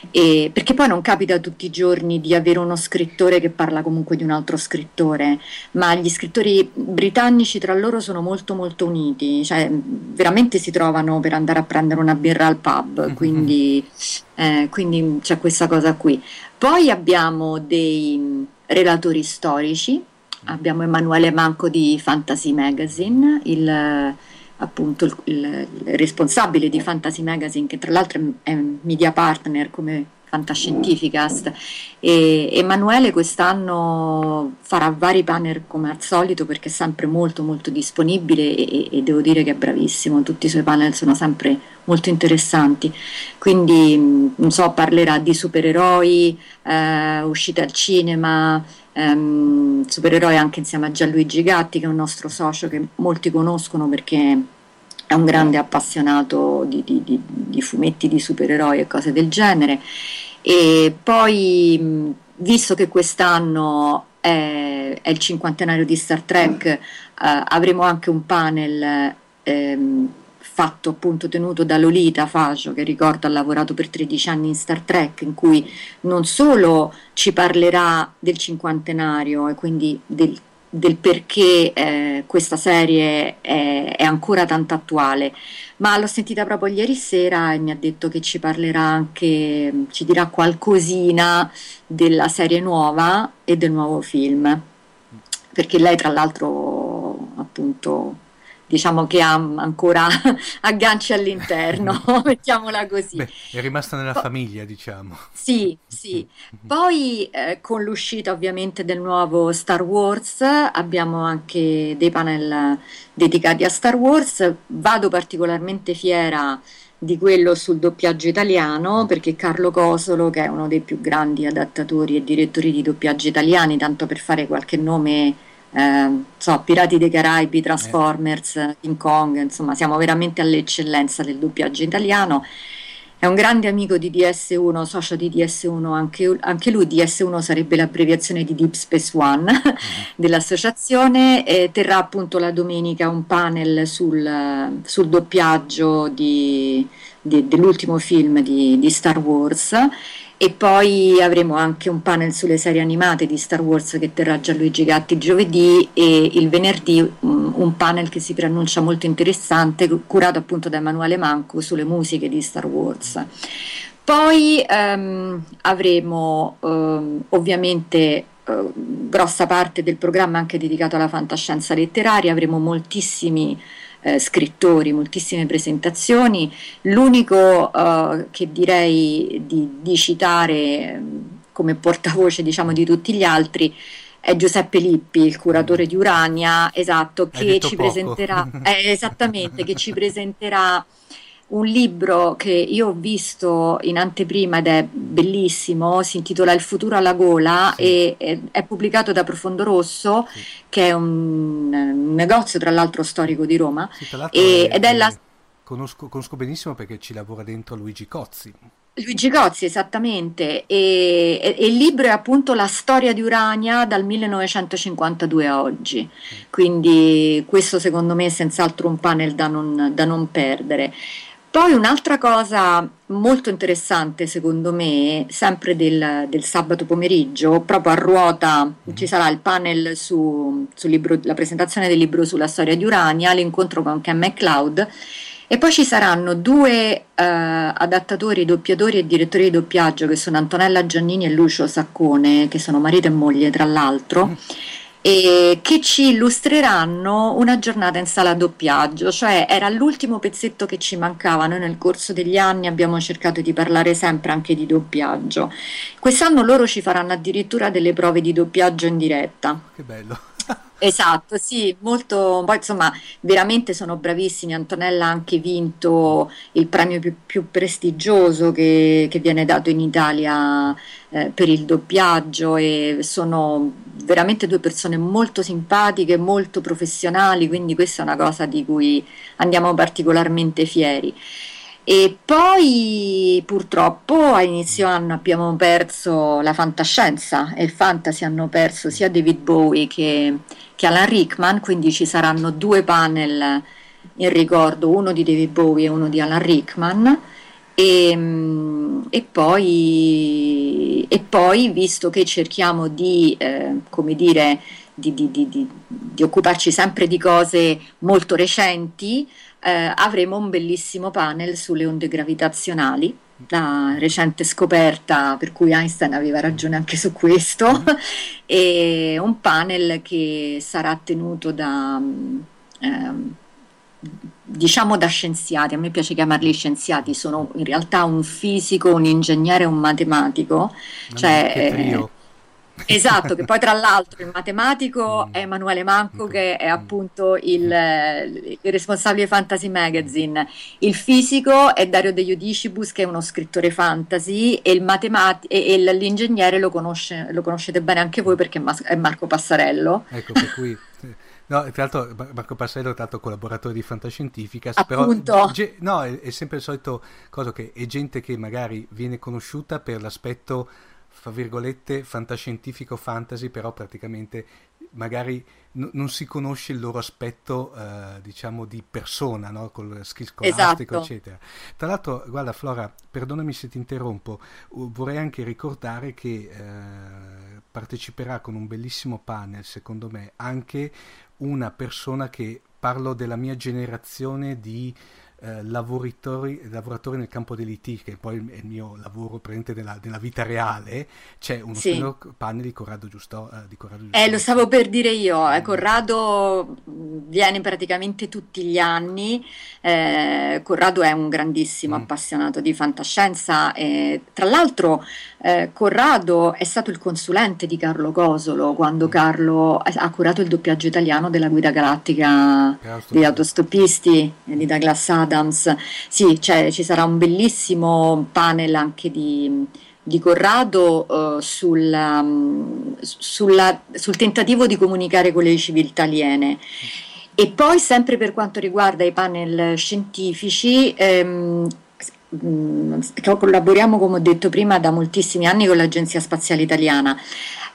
E, perché poi non capita tutti i giorni di avere uno scrittore che parla comunque di un altro scrittore, ma gli scrittori britannici tra loro sono molto molto uniti, cioè veramente si trovano per andare a prendere una birra al pub, quindi, eh, quindi c'è questa cosa qui. Poi abbiamo dei relatori storici, abbiamo Emanuele Manco di Fantasy Magazine, il appunto il, il, responsabile di Fantasy Magazine, che tra l'altro è un media partner come Fantascientificast. E Emanuele quest'anno farà vari panel come al solito perché è sempre molto molto disponibile e, e, devo dire che è bravissimo, tutti i suoi panel sono sempre molto interessanti. Quindi non so, parlerà di supereroi, eh, uscite al cinema, ehm, supereroi anche insieme a Gianluigi Gatti che è un nostro socio che molti conoscono perché è un grande appassionato di, di, di, di fumetti di supereroi e cose del genere. E poi, visto che quest'anno è, è il cinquantenario di Star Trek, eh, avremo anche un panel ehm, fatto appunto tenuto da Lolita Facio che ricordo ha lavorato per 13 anni in Star Trek in cui non solo ci parlerà del cinquantenario e quindi del, del perché eh, questa serie è, è, ancora tanto attuale ma l'ho sentita proprio ieri sera e mi ha detto che ci parlerà anche ci dirà qualcosina della serie nuova e del nuovo film. Perché lei tra l'altro appunto diciamo che ha ancora <laughs> agganci all'interno, <laughs> <laughs> mettiamola così. Beh, è rimasta nella po- famiglia, diciamo. Sì, sì. Poi eh, con l'uscita ovviamente del nuovo Star Wars abbiamo anche dei panel dedicati a Star Wars. Vado particolarmente fiera di quello sul doppiaggio italiano perché Carlo Cosolo che è uno dei più grandi adattatori e direttori di doppiaggio italiani tanto per fare qualche nome eh, so, Pirati dei Caraibi, Transformers, eh. King Kong, insomma siamo veramente all'eccellenza del doppiaggio italiano. È un grande amico di DS1, socio di DS1, anche, anche lui DS1 sarebbe l'abbreviazione di Deep Space One <laughs> mm. dell'associazione e terrà appunto la domenica un panel sul, sul doppiaggio di, di, dell'ultimo film di, di Star Wars e poi avremo anche un panel sulle serie animate di Star Wars che terrà Gianluigi Gatti giovedì e il venerdì um, un panel che si preannuncia molto interessante curato appunto da Emanuele Manco sulle musiche di Star Wars. Poi um, avremo um, ovviamente uh, grossa parte del programma anche dedicato alla fantascienza letteraria, avremo moltissimi eh, scrittori, moltissime presentazioni. L'unico eh, che direi di, di citare mm, come portavoce diciamo, di tutti gli altri è Giuseppe Lippi, il curatore di Urania, esatto, che ci presenterà, eh, esattamente, che ci presenterà un libro che io ho visto in anteprima ed è bellissimo, si intitola Il futuro alla gola sì. e è, è, pubblicato da Profondo Rosso, sì. che è un, un, negozio tra l'altro storico di Roma. Sì, e, è, ed è la... Conosco, conosco, benissimo perché ci lavora dentro Luigi Cozzi. Luigi Cozzi, esattamente, e, e, e, il libro è appunto la storia di Urania dal 1952 a oggi, quindi questo secondo me è senz'altro un panel da non, da non perdere. Poi un'altra cosa molto interessante secondo me, sempre del, del sabato pomeriggio, proprio a ruota mm-hmm. ci sarà il panel su, su libro, la presentazione del libro sulla storia di Urania, l'incontro con Ken MacLeod E poi ci saranno due eh, adattatori, doppiatori e direttori di doppiaggio che sono Antonella Giannini e Lucio Saccone, che sono marito e moglie tra l'altro. Mm e che ci illustreranno una giornata in sala doppiaggio, cioè era l'ultimo pezzetto che ci mancava, noi nel corso degli anni abbiamo cercato di parlare sempre anche di doppiaggio. Quest'anno loro ci faranno addirittura delle prove di doppiaggio in diretta. Che bello. Esatto, sì, molto, poi insomma veramente sono bravissimi, Antonella ha anche vinto il premio più, più prestigioso che, che, viene dato in Italia eh, per il doppiaggio e sono veramente due persone molto simpatiche, molto professionali, quindi questa è una cosa di cui andiamo particolarmente fieri. E poi purtroppo a inizio anno abbiamo perso la fantascienza e il fantasy hanno perso sia David Bowie che, che Alan Rickman, quindi ci saranno due panel in ricordo, uno di David Bowie e uno di Alan Rickman. E, e, poi, e poi, visto che cerchiamo di, eh, dire, di, di, di, occuparci sempre di cose molto recenti, eh, avremo un bellissimo panel sulle onde gravitazionali, la recente scoperta per cui Einstein aveva ragione anche su questo, mm. e un panel che sarà tenuto da... Eh, diciamo da scienziati, a me piace chiamarli scienziati, sono in realtà un fisico, un ingegnere un matematico. Cioè, eh, <laughs> Esatto, che poi tra l'altro il matematico mm. è Emanuele Manco che è appunto il, il, responsabile di Fantasy Magazine, il fisico è Dario De Iudicibus che è uno scrittore fantasy e, il matemati- e, e l'ingegnere lo, conosce, lo, conoscete bene anche voi perché è Marco Passarello. Ecco, per cui... No, tra l'altro Marco Passarello è stato collaboratore di Fantascientificas, Appunto. però ge- no, è, è sempre il solito cosa che è gente che magari viene conosciuta per l'aspetto fra virgolette, fantascientifico fantasy, però praticamente magari n- non si conosce il loro aspetto, eh, diciamo, di persona, no? Col skill scolastico, esatto. eccetera. Tra l'altro, guarda Flora, perdonami se ti interrompo, vorrei anche ricordare che eh, parteciperà con un bellissimo panel, secondo me, anche una persona che parlo della mia generazione di eh, lavoratori, lavoratori, nel campo dell'IT, che poi è il mio lavoro presente nella, nella vita reale, c'è uno sì. panel di Corrado Giusto. Eh, di Corrado Giusto. Eh, lo stavo per dire io, eh, Corrado viene praticamente tutti gli anni, eh, Corrado è un grandissimo mm. appassionato di fantascienza, e, tra l'altro eh, Corrado è stato il consulente di Carlo Cosolo quando mm. Carlo ha curato il doppiaggio italiano della guida galattica degli autostoppisti di Douglas Adams. Sì, cioè, ci sarà un bellissimo panel anche di, di Corrado uh, sul, um, sulla, sul tentativo di comunicare con le civiltà aliene. E poi, sempre per quanto riguarda i panel scientifici, ehm, Mm, collaboriamo come ho detto prima da moltissimi anni con l'Agenzia Spaziale Italiana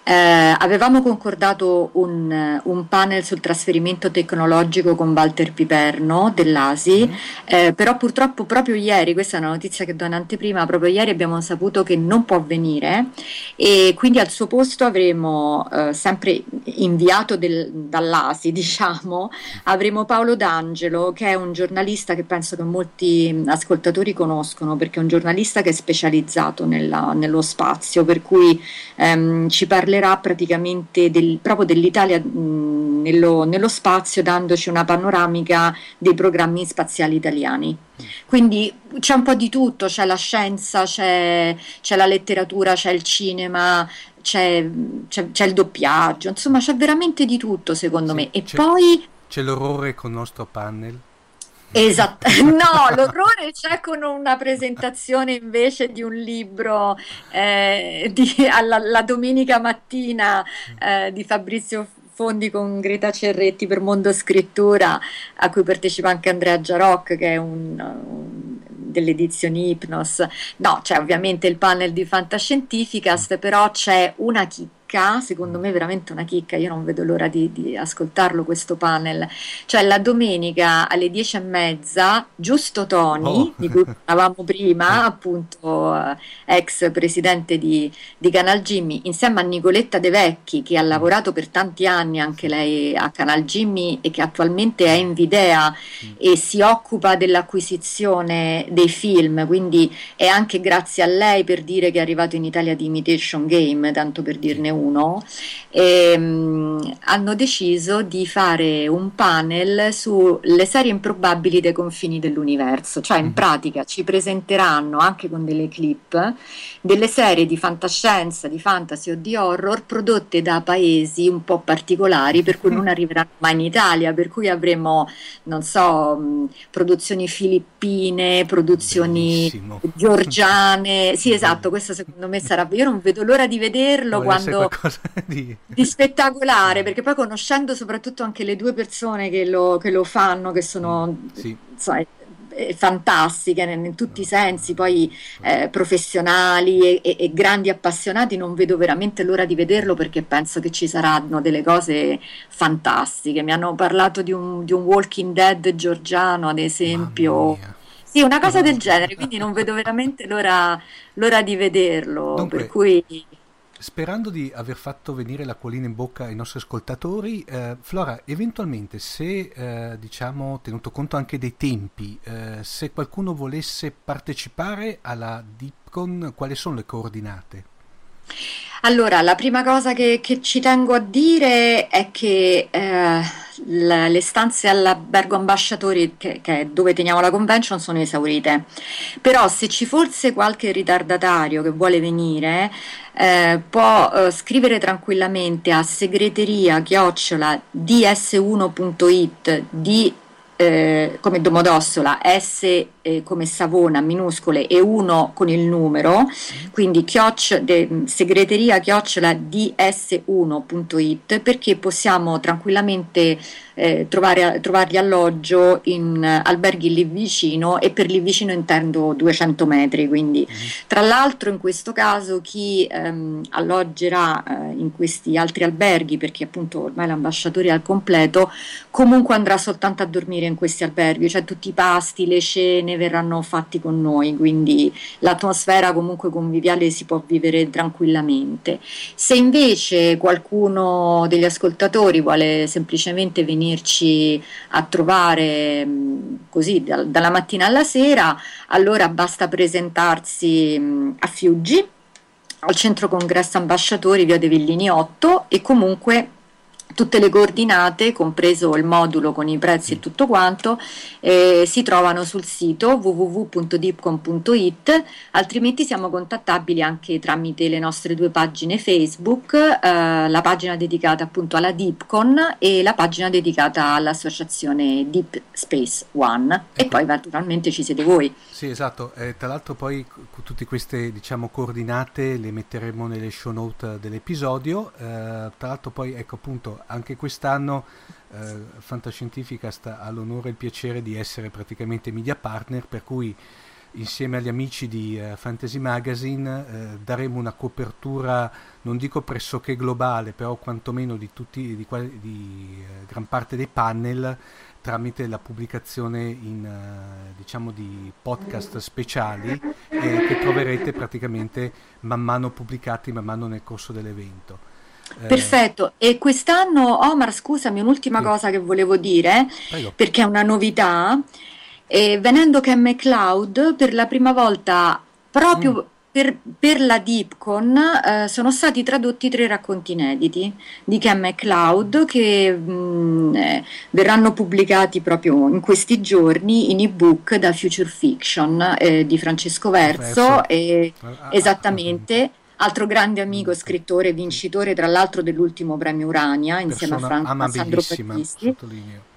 eh, avevamo concordato un, un, panel sul trasferimento tecnologico con Walter Piperno dell'ASI, mm. eh, però purtroppo proprio ieri, questa è una notizia che do in anteprima, proprio ieri abbiamo saputo che non può venire e quindi al suo posto avremo eh, sempre inviato del, dall'ASI, <laughs> diciamo, avremo Paolo D'Angelo che è un giornalista che penso che molti ascoltatori conoscono perché è un giornalista che è specializzato nella, nello spazio, per cui ehm, ci parlerà parlerà praticamente del, proprio dell'Italia mh, nello, nello, spazio, dandoci una panoramica dei programmi spaziali italiani. Quindi c'è un po' di tutto, c'è la scienza, c'è, c'è la letteratura, c'è il cinema, c'è, c'è, c'è, il doppiaggio, insomma c'è veramente di tutto secondo sì, me. E poi... C'è l'orrore con il nostro panel. Esatto, <laughs> no, l'orrore c'è con una presentazione invece di un libro eh, di, alla, la domenica mattina eh, di Fabrizio Fondi con Greta Cerretti per Mondo Scrittura, a cui partecipa anche Andrea Giaroc, che è un, un delle edizioni Hypnos. No, c'è ovviamente il panel di Fantascientificast, però c'è una chicca chicca, secondo me veramente una chicca, io non vedo l'ora di, di ascoltarlo questo panel, cioè la domenica alle dieci e mezza, giusto Tony, oh. di cui parlavamo prima, <laughs> appunto eh, ex presidente di, di, Canal Jimmy, insieme a Nicoletta De Vecchi, che ha lavorato per tanti anni anche lei a Canal Jimmy e che attualmente è in Videa mm. e si occupa dell'acquisizione dei film, quindi è anche grazie a lei per dire che è arrivato in Italia di Imitation Game, tanto per dirne uno, e, um, hanno deciso di fare un panel sulle serie improbabili dei confini dell'universo, cioè in mm. pratica ci presenteranno anche con delle clip delle serie di fantascienza, di fantasy o di horror prodotte da paesi un po' particolari per cui non arriveranno mai in Italia, per cui avremo, non so, mm, produzioni filippine, produzioni Bellissimo. georgiane, sì esatto, questo secondo me sarà, io non vedo l'ora di vederlo Vuole quando... <laughs> Di... di... spettacolare, perché poi conoscendo soprattutto anche le due persone che lo, che lo fanno, che sono... Mm, sì. sai, eh, fantastiche in, tutti i sensi, poi eh, professionali e, e, e, grandi appassionati, non vedo veramente l'ora di vederlo perché penso che ci saranno delle cose fantastiche. Mi hanno parlato di un, di un Walking Dead georgiano, ad esempio. Sì, una cosa del genere, quindi non vedo veramente l'ora, l'ora di vederlo. Dunque, per cui Sperando di aver fatto venire l'acquolina in bocca ai nostri ascoltatori, eh, Flora, eventualmente se, eh, diciamo, tenuto conto anche dei tempi, eh, se qualcuno volesse partecipare alla DeepCon, quali sono le coordinate? Allora, la prima cosa che, che ci tengo a dire è che le, le stanze all'albergo ambasciatori, che, che, è dove teniamo la convention, sono esaurite. Però se ci fosse qualche ritardatario che vuole venire, eh, può eh, scrivere tranquillamente a segreteria chiocciola ds1.it di eh, come Domodossola, S eh, come Savona, minuscole e 1 con il numero, quindi chioc, de, segreteria chiocciola ds1.it perché possiamo tranquillamente eh, trovare, trovargli alloggio in alberghi lì vicino e per lì vicino intendo 200 metri, quindi mm. tra l'altro in questo caso chi ehm, alloggerà eh, in questi altri alberghi, perché appunto ormai l'ambasciatore è al completo, comunque andrà soltanto a dormire in questi alberghi, cioè tutti i pasti, le cene verranno fatti con noi, quindi l'atmosfera comunque conviviale si può vivere tranquillamente. Se invece qualcuno degli ascoltatori vuole semplicemente venirci a trovare mm, così da, dalla mattina alla sera, allora basta presentarsi mm, a Fiuggi al centro congresso ambasciatori via De Villini 8 e comunque tutte le coordinate, compreso il modulo con i prezzi e tutto quanto, eh, si trovano sul sito www.deepcon.it, altrimenti siamo contattabili anche tramite le nostre due pagine Facebook, eh, la pagina dedicata appunto alla Deepcon e la pagina dedicata all'associazione Deep Space One ecco. e poi naturalmente ci siete voi. Sì, esatto, eh, tra l'altro poi tutte queste diciamo coordinate le metteremo nelle show note dell'episodio, eh, tra l'altro poi ecco appunto anche quest'anno eh, Fantascientificast ha l'onore e il piacere di essere praticamente media partner, per cui insieme agli amici di uh, Fantasy Magazine eh, daremo una copertura, non dico pressoché globale, però quantomeno di, tutti, di, di uh, gran parte dei panel tramite la pubblicazione in, uh, diciamo di podcast speciali eh, che troverete praticamente man mano pubblicati man mano nel corso dell'evento. Eh, Perfetto, e quest'anno Omar, scusami, un'ultima sì. cosa che volevo dire, Prego. perché è una novità. E venendo Ken McLeod, per la prima volta proprio mm. per, per, la Deepcon eh, sono stati tradotti tre racconti inediti di Ken McLeod che mh, mm, eh, verranno pubblicati proprio in questi giorni in ebook da Future Fiction eh, di Francesco Verso. Verso. E, ah, ah, esattamente altro grande amico, scrittore, vincitore tra l'altro dell'ultimo premio Urania insieme Persona a, Fran- a Sandro Battisti.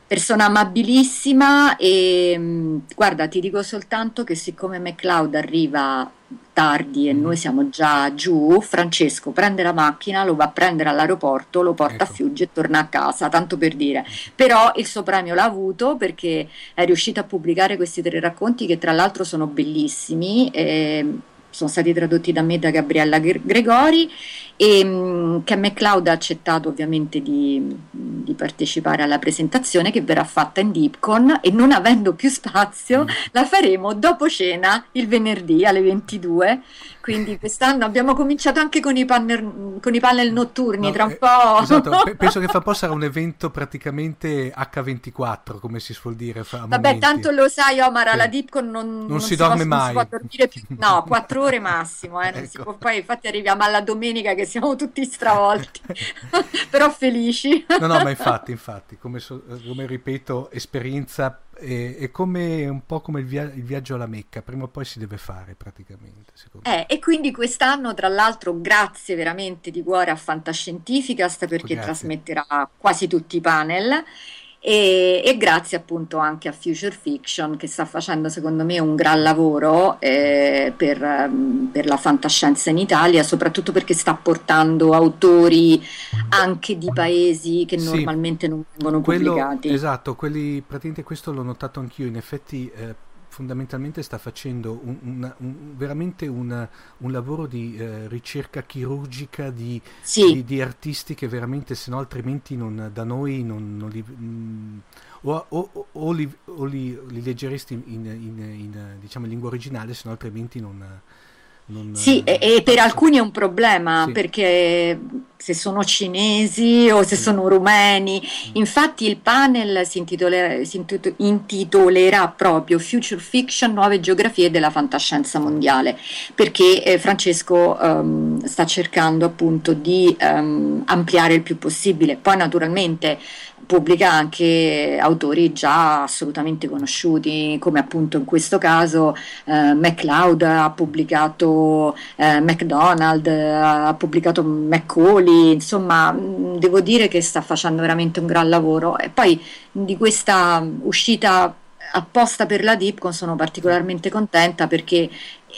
Persona amabilissima e mm, guarda, ti dico soltanto che siccome McLeod arriva tardi e mm. noi siamo già giù, Francesco prende la macchina, lo va a prendere all'aeroporto, lo porta ecco. a Fiuggi e torna a casa, tanto per dire. Però il suo premio l'ha avuto perché è riuscito a pubblicare questi tre racconti che tra l'altro sono bellissimi. E, sono stati tradotti da me da Gabriella Gregori e um, Ken McLeod ha accettato ovviamente di, di, partecipare alla presentazione che verrà fatta in Deepcon e non avendo più spazio mm. la faremo dopo cena il venerdì alle 22 quindi quest'anno abbiamo cominciato anche con i, panel, con i panel notturni, no, tra un eh, po'. Esatto, <laughs> penso che fra un po' sarà un evento praticamente H24, come si suol dire. Vabbè, momenti. tanto lo sai Omar, alla Deepcon non, non, non si, si dorme può, mai. Non si può dormire più, no, quattro ore massimo, eh, ecco. poi infatti arriviamo alla domenica che siamo tutti stravolti, <laughs> però felici. no, no, ma infatti, infatti, come, so, come ripeto, esperienza è, è, come un po' come il, via- il, viaggio alla Mecca, prima o poi si deve fare praticamente. Eh, e quindi quest'anno, tra l'altro, grazie veramente di cuore a Fantascientificast perché grazie. trasmetterà quasi tutti i panel e, e, grazie appunto anche a Future Fiction che sta facendo secondo me un gran lavoro eh, per, mm, per, la fantascienza in Italia, soprattutto perché sta portando autori anche di paesi che sì, normalmente non vengono quello, pubblicati. Esatto, quelli, praticamente questo l'ho notato anch'io, in effetti eh, fondamentalmente sta facendo un, un, un, veramente un, lavoro di eh, ricerca chirurgica di, sì. di, di, artisti che veramente se no altrimenti non, da noi non, non li... Mh, mm, o, o, o, li, o li, li, leggeresti in, in, in, diciamo, in lingua originale, se no altrimenti non non, sì, e, e, per alcuni è un problema sì. perché se sono cinesi o se sì. sono rumeni, mm. infatti il panel si intitolerà, si intitolerà, proprio Future Fiction, nuove geografie della fantascienza mondiale, perché eh, Francesco um, sta cercando appunto di um, ampliare il più possibile. Poi naturalmente pubblica anche autori già assolutamente conosciuti, come appunto in questo caso eh, MacLeod ha pubblicato eh, McDonald, ha pubblicato Macaulay, insomma mm, devo dire che sta facendo veramente un gran lavoro. E poi di questa uscita apposta per la Dipcon sono particolarmente contenta perché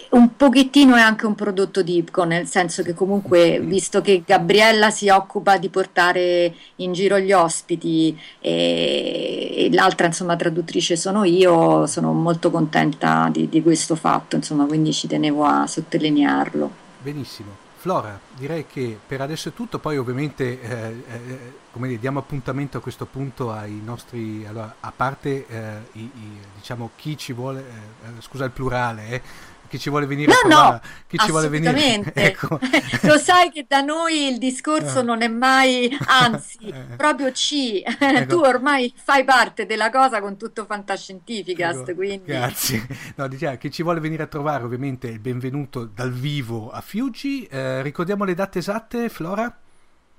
un pochettino è anche un prodotto di Ipco, nel senso che comunque, visto che Gabriella si occupa di portare in giro gli ospiti e, e l'altra insomma traduttrice sono io, sono molto contenta di, di questo fatto, insomma, quindi ci tenevo a sottolinearlo. Benissimo. Flora, direi che per adesso è tutto, poi ovviamente eh, eh, come dire, diamo appuntamento a questo punto ai nostri, allora, a parte eh, i, i, diciamo chi ci vuole, eh, scusa il plurale, eh, chi ci vuole venire no, a trovare, no, chi ci vuole venire <laughs> ecco. lo sai che da noi il discorso eh. non è mai anzi <laughs> eh. proprio ci <laughs> ecco. tu ormai fai parte della cosa con tutto Fantascientificast ecco. quindi grazie no, diciamo, chi ci vuole venire a trovare ovviamente il benvenuto dal vivo a Fiuggi eh, ricordiamo le date esatte Flora?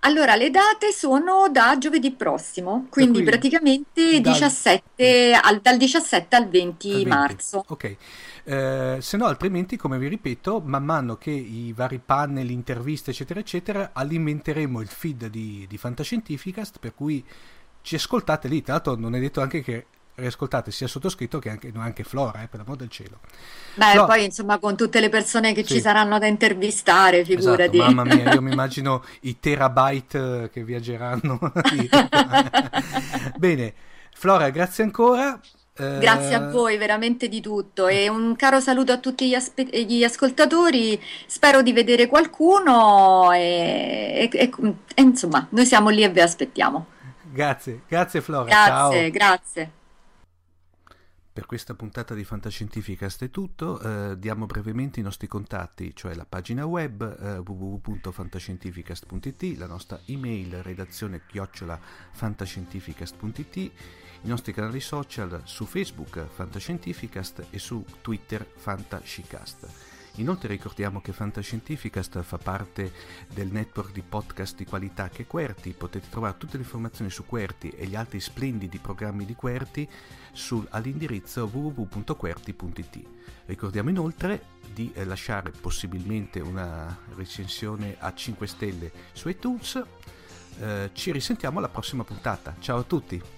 Allora, le date sono da giovedì prossimo, quindi praticamente dal... 17, al, dal 17 al 20, al 20. marzo. Ok. Eh, se no altrimenti come vi ripeto man mano che i vari panel, interviste eccetera eccetera alimenteremo il feed di, di Fantascientificast per cui ci ascoltate lì tra l'altro non è detto anche che riascoltate sia sottoscritto che anche, anche Flora, eh, per l'amor del cielo. Beh, Flora, poi insomma con tutte le persone che sì. ci saranno da intervistare, figurati. Esatto, mamma mia, io mi <laughs> immagino i terabyte che viaggeranno. <laughs> <laughs> Bene, Flora, grazie ancora. Grazie a eh, voi veramente di tutto e un caro saluto a tutti gli, aspe- gli ascoltatori, spero di vedere qualcuno e, e, e, e, insomma noi siamo lì e vi aspettiamo. Grazie, grazie Flora. Grazie, Ciao. grazie. Per questa puntata di Fantascientificast è tutto, eh, diamo brevemente i nostri contatti, cioè la pagina web eh, www.fantascientificast.it, la nostra email redazione chiocciola fantascientificast.it i nostri canali social su Facebook Fantascientificast e su Twitter Fantascicast. Inoltre ricordiamo che Fantascientificast fa parte del network di podcast di qualità che è Querti, potete trovare tutte le informazioni su Querti e gli altri splendidi programmi di Querti sul, all'indirizzo www.querti.it. Ricordiamo inoltre di eh, lasciare possibilmente una recensione a 5 stelle su iTunes. Eh, ci risentiamo alla prossima puntata. Ciao a tutti!